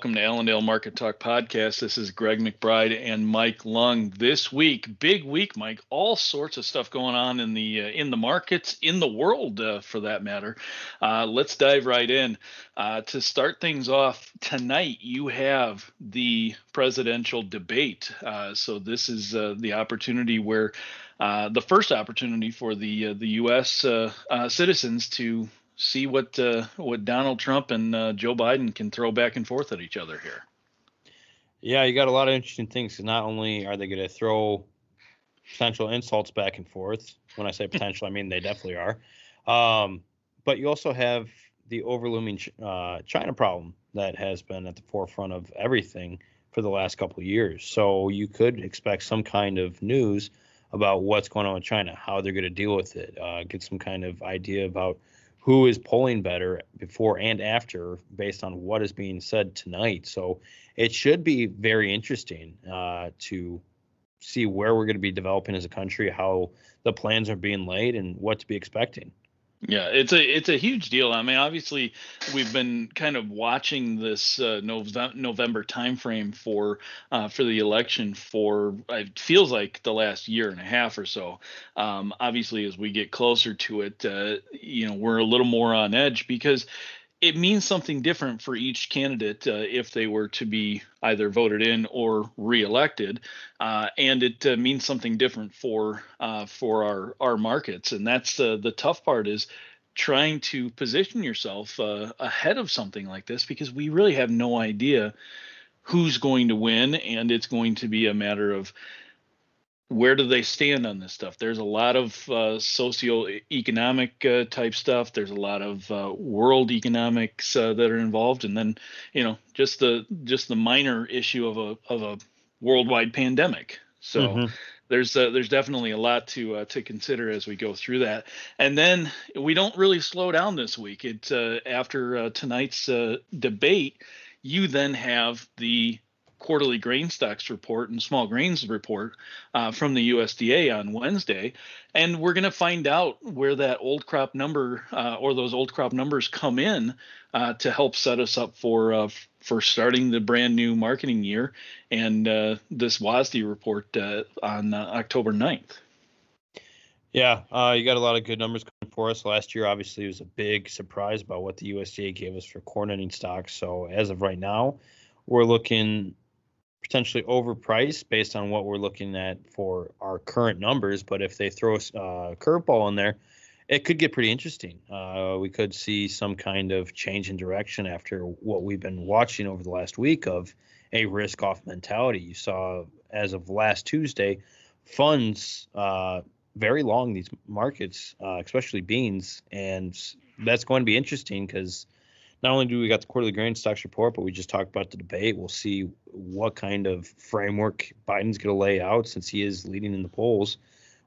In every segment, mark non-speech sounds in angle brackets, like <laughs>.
welcome to Allendale Market Talk Podcast. This is Greg McBride and Mike Lung. This week, big week, Mike. All sorts of stuff going on in the uh, in the markets, in the world, uh, for that matter. Uh, let's dive right in. Uh, to start things off tonight, you have the presidential debate. Uh, so this is uh, the opportunity where. the first opportunity for the the U.S. citizens to see what uh, what Donald Trump and uh, Joe Biden can throw back and forth at each other here. Yeah, you got a lot of interesting things. Not only are they going to throw potential insults back and forth. When I say <laughs> potential, I mean they definitely are. Um, but you also have the overlooming uh, China problem that has been at the forefront of everything for the last couple of years. So you could expect some kind of news about what's going on with China, how they're going to deal with it, uh, get some kind of idea about who is polling better before and after based on what is being said tonight. So it should be very interesting uh, to see where we're going to be developing as a country, how the plans are being laid, and what to be expecting. Yeah, it's a it's a huge deal. I mean, obviously, we've been kind of watching this uh, November timeframe for uh, for the election for it feels like the last year and a half or so. Um, obviously, as we get closer to it, uh, you know, we're a little more on edge because it means something different for each candidate uh, if they were to be either voted in or reelected, uh, and it uh, means something different for uh, for our our markets. And that's the the tough part is trying to position yourself uh, ahead of something like this because we really have no idea who's going to win, and it's going to be a matter of where do they stand on this stuff? There's a lot of uh, socio-economic uh, type stuff. There's a lot of uh, world economics uh, that are involved, and then you know just the just the minor issue of a of a worldwide pandemic. So mm-hmm. there's uh, there's definitely a lot to uh, to consider as we go through that. And then we don't really slow down this week. It after tonight's debate, you then have the quarterly grain stocks report and small grains report uh, from the USDA on Wednesday, and we're going to find out where that old crop number uh, or those old crop numbers come in uh, to help set us up for uh, for starting the brand new marketing year and uh, this WASDE report uh, on October 9th. Yeah, you got a lot of good numbers coming for us. Last year, obviously, was a big surprise about what the USDA gave us for corn ending stocks. So as of right now, we're looking potentially overpriced based on what we're looking at for our current numbers. But if they throw a uh, curveball in there, it could get pretty interesting. Uh, we could see some kind of change in direction after what we've been watching over the last week of a risk off mentality. You saw as of last Tuesday, funds uh, very long these markets, uh, especially beans, and that's going to be interesting because not only do we got the quarterly grain stocks report, but we just talked about the debate. We'll see what kind of framework Biden's going to lay out since he is leading in the polls.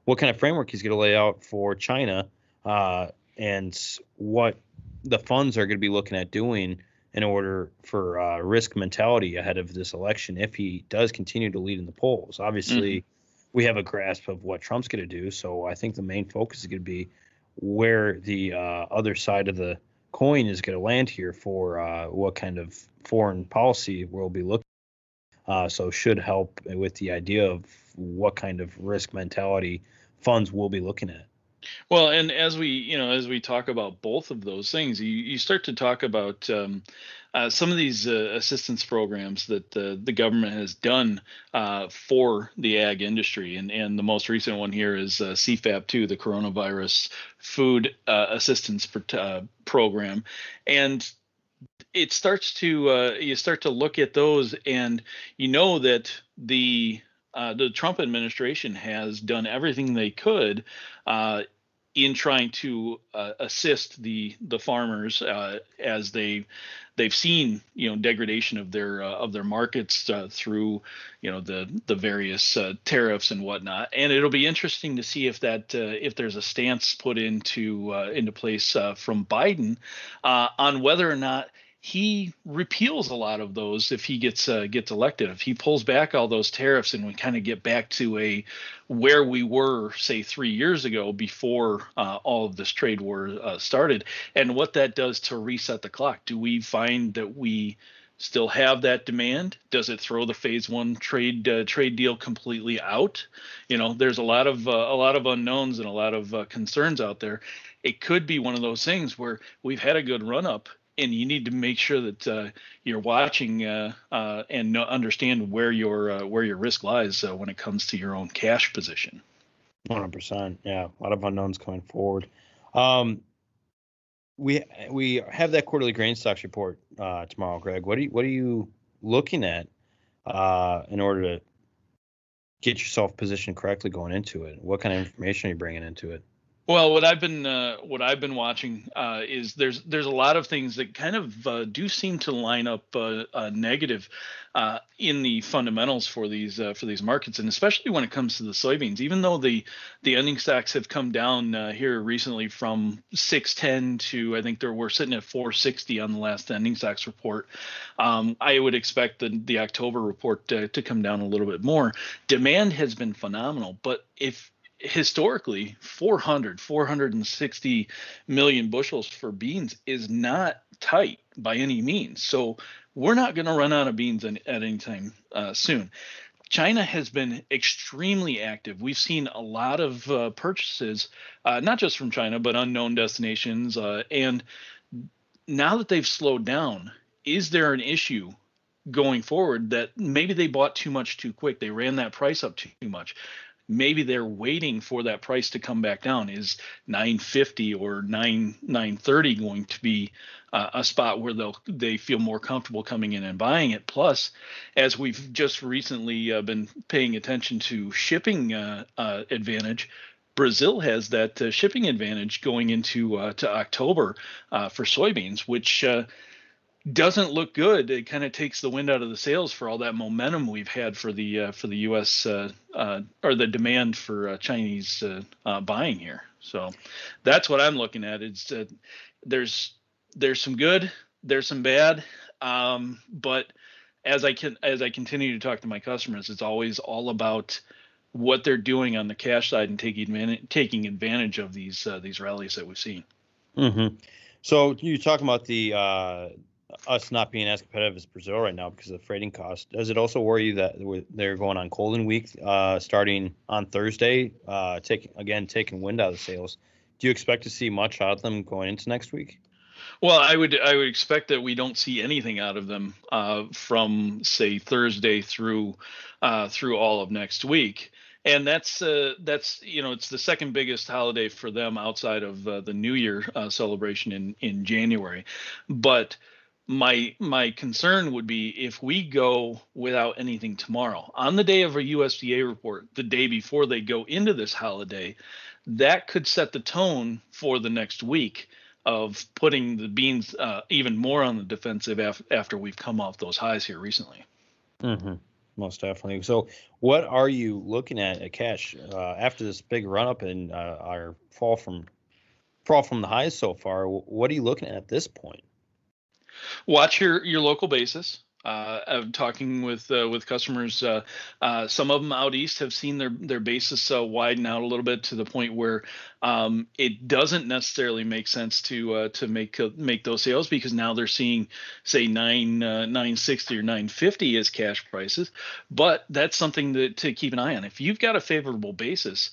What kind of framework he's going to lay out for China, uh, and what the funds are going to be looking at doing in order for uh, risk mentality ahead of this election if he does continue to lead in the polls. Obviously, mm-hmm. we have a grasp of what Trump's going to do, so I think the main focus is going to be where the uh, other side of the coin is going to land here for uh, what kind of foreign policy we'll be looking. Uh, so should help with the idea of what kind of risk mentality funds will be looking at. Well, and as we you know as we talk about both of those things, you, you start to talk about um, uh, some of these uh, assistance programs that the, the government has done uh, for the ag industry. And, and the most recent one here is uh, CFAP2, the Coronavirus Food uh, Assistance uh, Program. And it starts to, you start to look at those and you know that the uh, the Trump administration has done everything they could uh, in trying to uh, assist the the farmers uh, as they they've seen you know degradation of their uh, of their markets uh, through you know the the various uh, tariffs and whatnot. And it'll be interesting to see if that uh, if there's a stance put into into place from Biden on whether or not he repeals a lot of those if he gets uh, gets elected. If he pulls back all those tariffs and we kind of get back to a where we were, say, three years ago before uh, all of this trade war uh, started, and what that does to reset the clock. Do we find that we still have that demand? Does it throw the phase one trade uh, trade deal completely out? You know, there's a lot of uh, a lot of unknowns and a lot of uh, concerns out there. It could be one of those things where we've had a good run up, and you need to make sure that uh, you're watching uh, uh, and understand where your where your risk lies when it comes to your own cash position. 100%. Yeah, a lot of unknowns coming forward. Um, we we have that quarterly grain stocks report uh, tomorrow, Greg. What are you what are you looking at uh, in order to get yourself positioned correctly going into it? What kind of information are you bringing into it? Well, what I've been uh, what I've been watching uh, is there's there's a lot of things that kind of uh, do seem to line up uh, uh, negative uh, in the fundamentals for these for these markets, and especially when it comes to the soybeans. Even though the the ending stocks have come down here recently from 610 to I think they were sitting at 460 on the last ending stocks report, um, I would expect the the October report to, to come down a little bit more. Demand has been phenomenal, but if historically 400 460 million bushels for beans is not tight by any means. So we're not going to run out of beans at, any time uh, soon. China has been extremely active. We've seen a lot of uh, purchases uh, not just from china but unknown destinations uh, and now that they've slowed down is there an issue going forward that maybe they bought too much too quick? They ran that price up too much maybe they're waiting for that price to come back down. Is 950 or 9 930 going to be uh, a spot where they'll they feel more comfortable coming in and buying it? Plus as we've just recently uh, been paying attention to shipping uh, uh advantage Brazil has that uh, shipping advantage going into uh, to October for soybeans which doesn't look good. It kind of takes the wind out of the sails for all that momentum we've had for the uh, for the U.S. Uh, uh, or the demand for uh, Chinese uh, uh, buying here. So that's what I'm looking at. It's there's there's some good, there's some bad, um, but as I can as I continue to talk to my customers, it's always all about what they're doing on the cash side and taking advantage taking advantage of these these rallies that we've seen. Mm-hmm. So you talking about the us not being as competitive as Brazil right now because of the freighting cost. Does it also worry you that they're going on Golden Week uh, starting on Thursday, uh, taking again taking wind out of the sails? Do you expect to see much out of them going into next week? Well, I would I would expect that we don't see anything out of them uh, from say Thursday through uh, through all of next week and that's uh, that's you know it's the second biggest holiday for them outside of uh, the New Year uh, celebration in in January, but my my concern would be if we go without anything tomorrow. On the day of a USDA report the day before they go into this holiday that could set the tone for the next week of putting the beans uh, even more on the defensive af- after we've come off those highs here recently. Mm-hmm. most definitely. So what are you looking at at cash uh, after this big run up and uh, our fall from fall from the highs so far what are you looking at at this point watch your your local basis. Uh, I'm talking with uh, with customers. Uh, uh, some of them out east have seen their their basis uh, widen out a little bit to the point where um, it doesn't necessarily make sense to uh, to make make those sales because now they're seeing say nine nine sixty or nine fifty as cash prices. But that's something that to keep an eye on. If you've got a favorable basis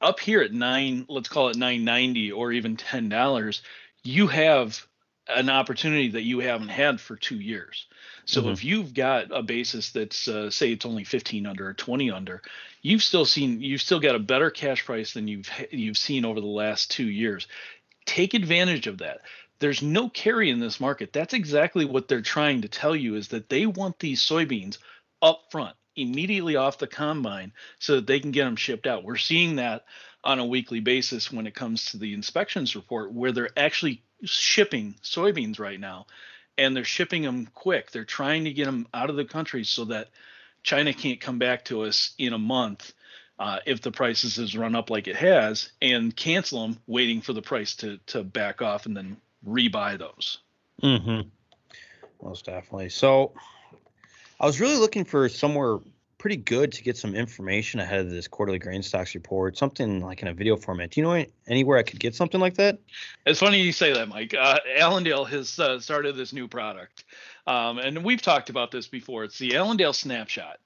up here at nine, let's call it nine ninety or even ten dollars, you have an opportunity that you haven't had for two years. So mm-hmm. if you've got a basis that's uh, say it's only 15 under or 20 under, you've still seen you've still got a better cash price than you've you've seen over the last two years. Take advantage of that. There's no carry in this market. That's exactly what they're trying to tell you is that they want these soybeans up front immediately off the combine so that they can get them shipped out. We're seeing that on a weekly basis when it comes to the inspections report where they're actually shipping soybeans right now and they're shipping them quick. They're trying to get them out of the country so that China can't come back to us in a month uh, if the prices has run up like it has and cancel them, waiting for the price to to back off and then rebuy those. Mm-hmm. Most definitely. So, I was really looking for somewhere pretty good to get some information ahead of this quarterly grain stocks report, something like in a video format. Do you know anywhere I could get something like that? It's funny you say that, Mike. Uh, Allendale has uh, started this new product, um, and we've talked about this before. It's the Allendale Snapshot.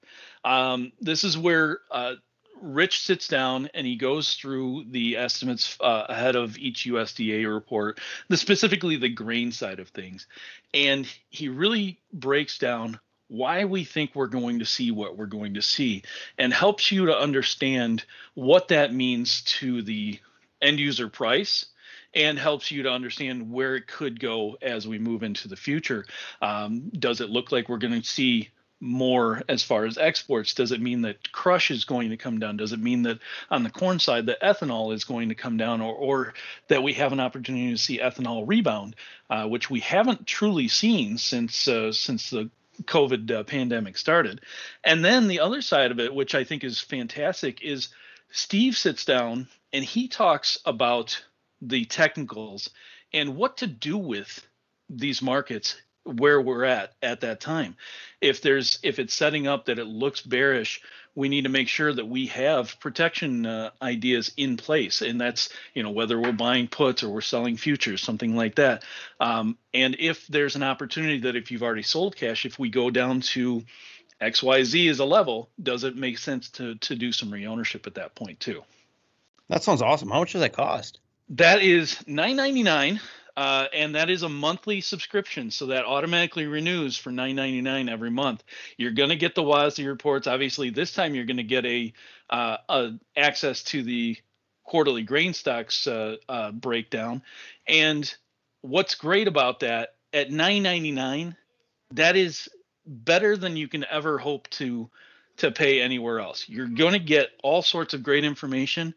Um, this is where uh, Rich sits down and he goes through the estimates uh, ahead of each USDA report, the specifically the grain side of things, and he really breaks down why we think we're going to see what we're going to see and helps you to understand what that means to the end user price and helps you to understand where it could go as we move into the future. Um, does it look like we're going to see more as far as exports? Does it mean that crush is going to come down? Does it mean that on the corn side that ethanol is going to come down, or, or that we have an opportunity to see ethanol rebound, uh, which we haven't truly seen since uh, since the COVID uh, pandemic started? And then the other side of it, which I think is fantastic, is Steve sits down and he talks about the technicals and what to do with these markets where we're at at that time. If there's if it's setting up that it looks bearish we need to make sure that we have protection uh, ideas in place. And that's you know whether we're buying puts or we're selling futures something like that. Um, and if there's an opportunity that if you've already sold cash if we go down to xyz as a level does it make sense to to do some reownership at that point too? That sounds awesome. How much does that cost? That is 9.99 uh, and that is a monthly subscription, so that automatically renews for $9.99 every month. You're going to get the WASDE reports. Obviously, this time you're going to get a, uh, a, access to the quarterly grain stocks uh, uh breakdown. And what's great about that at $9.99, that is better than you can ever hope to to pay anywhere else. You're going to get all sorts of great information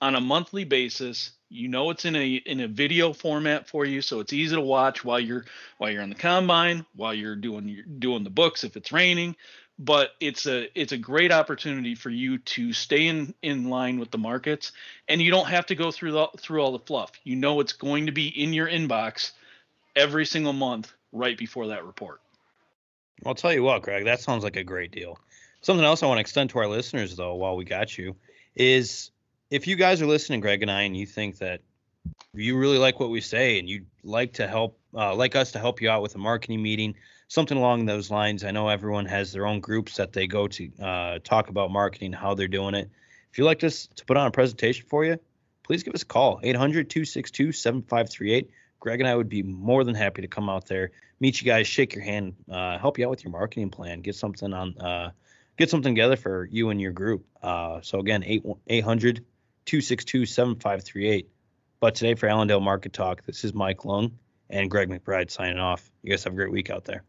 on a monthly basis. You know it's in a in a video format for you so it's easy to watch while you're while you're on the combine while you're doing you're doing the books if it's raining. But it's a it's a great opportunity for you to stay in in line with the markets and you don't have to go through the, through all the fluff. You know it's going to be in your inbox every single month right before that report. I'll tell you what greg that sounds like a great deal. Something else i want to extend to our listeners though while we got you is if you guys are listening, Greg and I, and you think that you really like what we say and you'd like to help, uh, like us to help you out with a marketing meeting, something along those lines. I know everyone has their own groups that they go to uh, talk about marketing, how they're doing it. If you'd like us to put on a presentation for you, please give us a call 800 262 7538. Greg and I would be more than happy to come out there, meet you guys, shake your hand, uh, help you out with your marketing plan, get something on, uh, get something together for you and your group. Uh, so again, 8, 800 262 7538. But today for Allendale Market Talk, this is Mike Lung and Greg McBride signing off. You guys have a great week out there.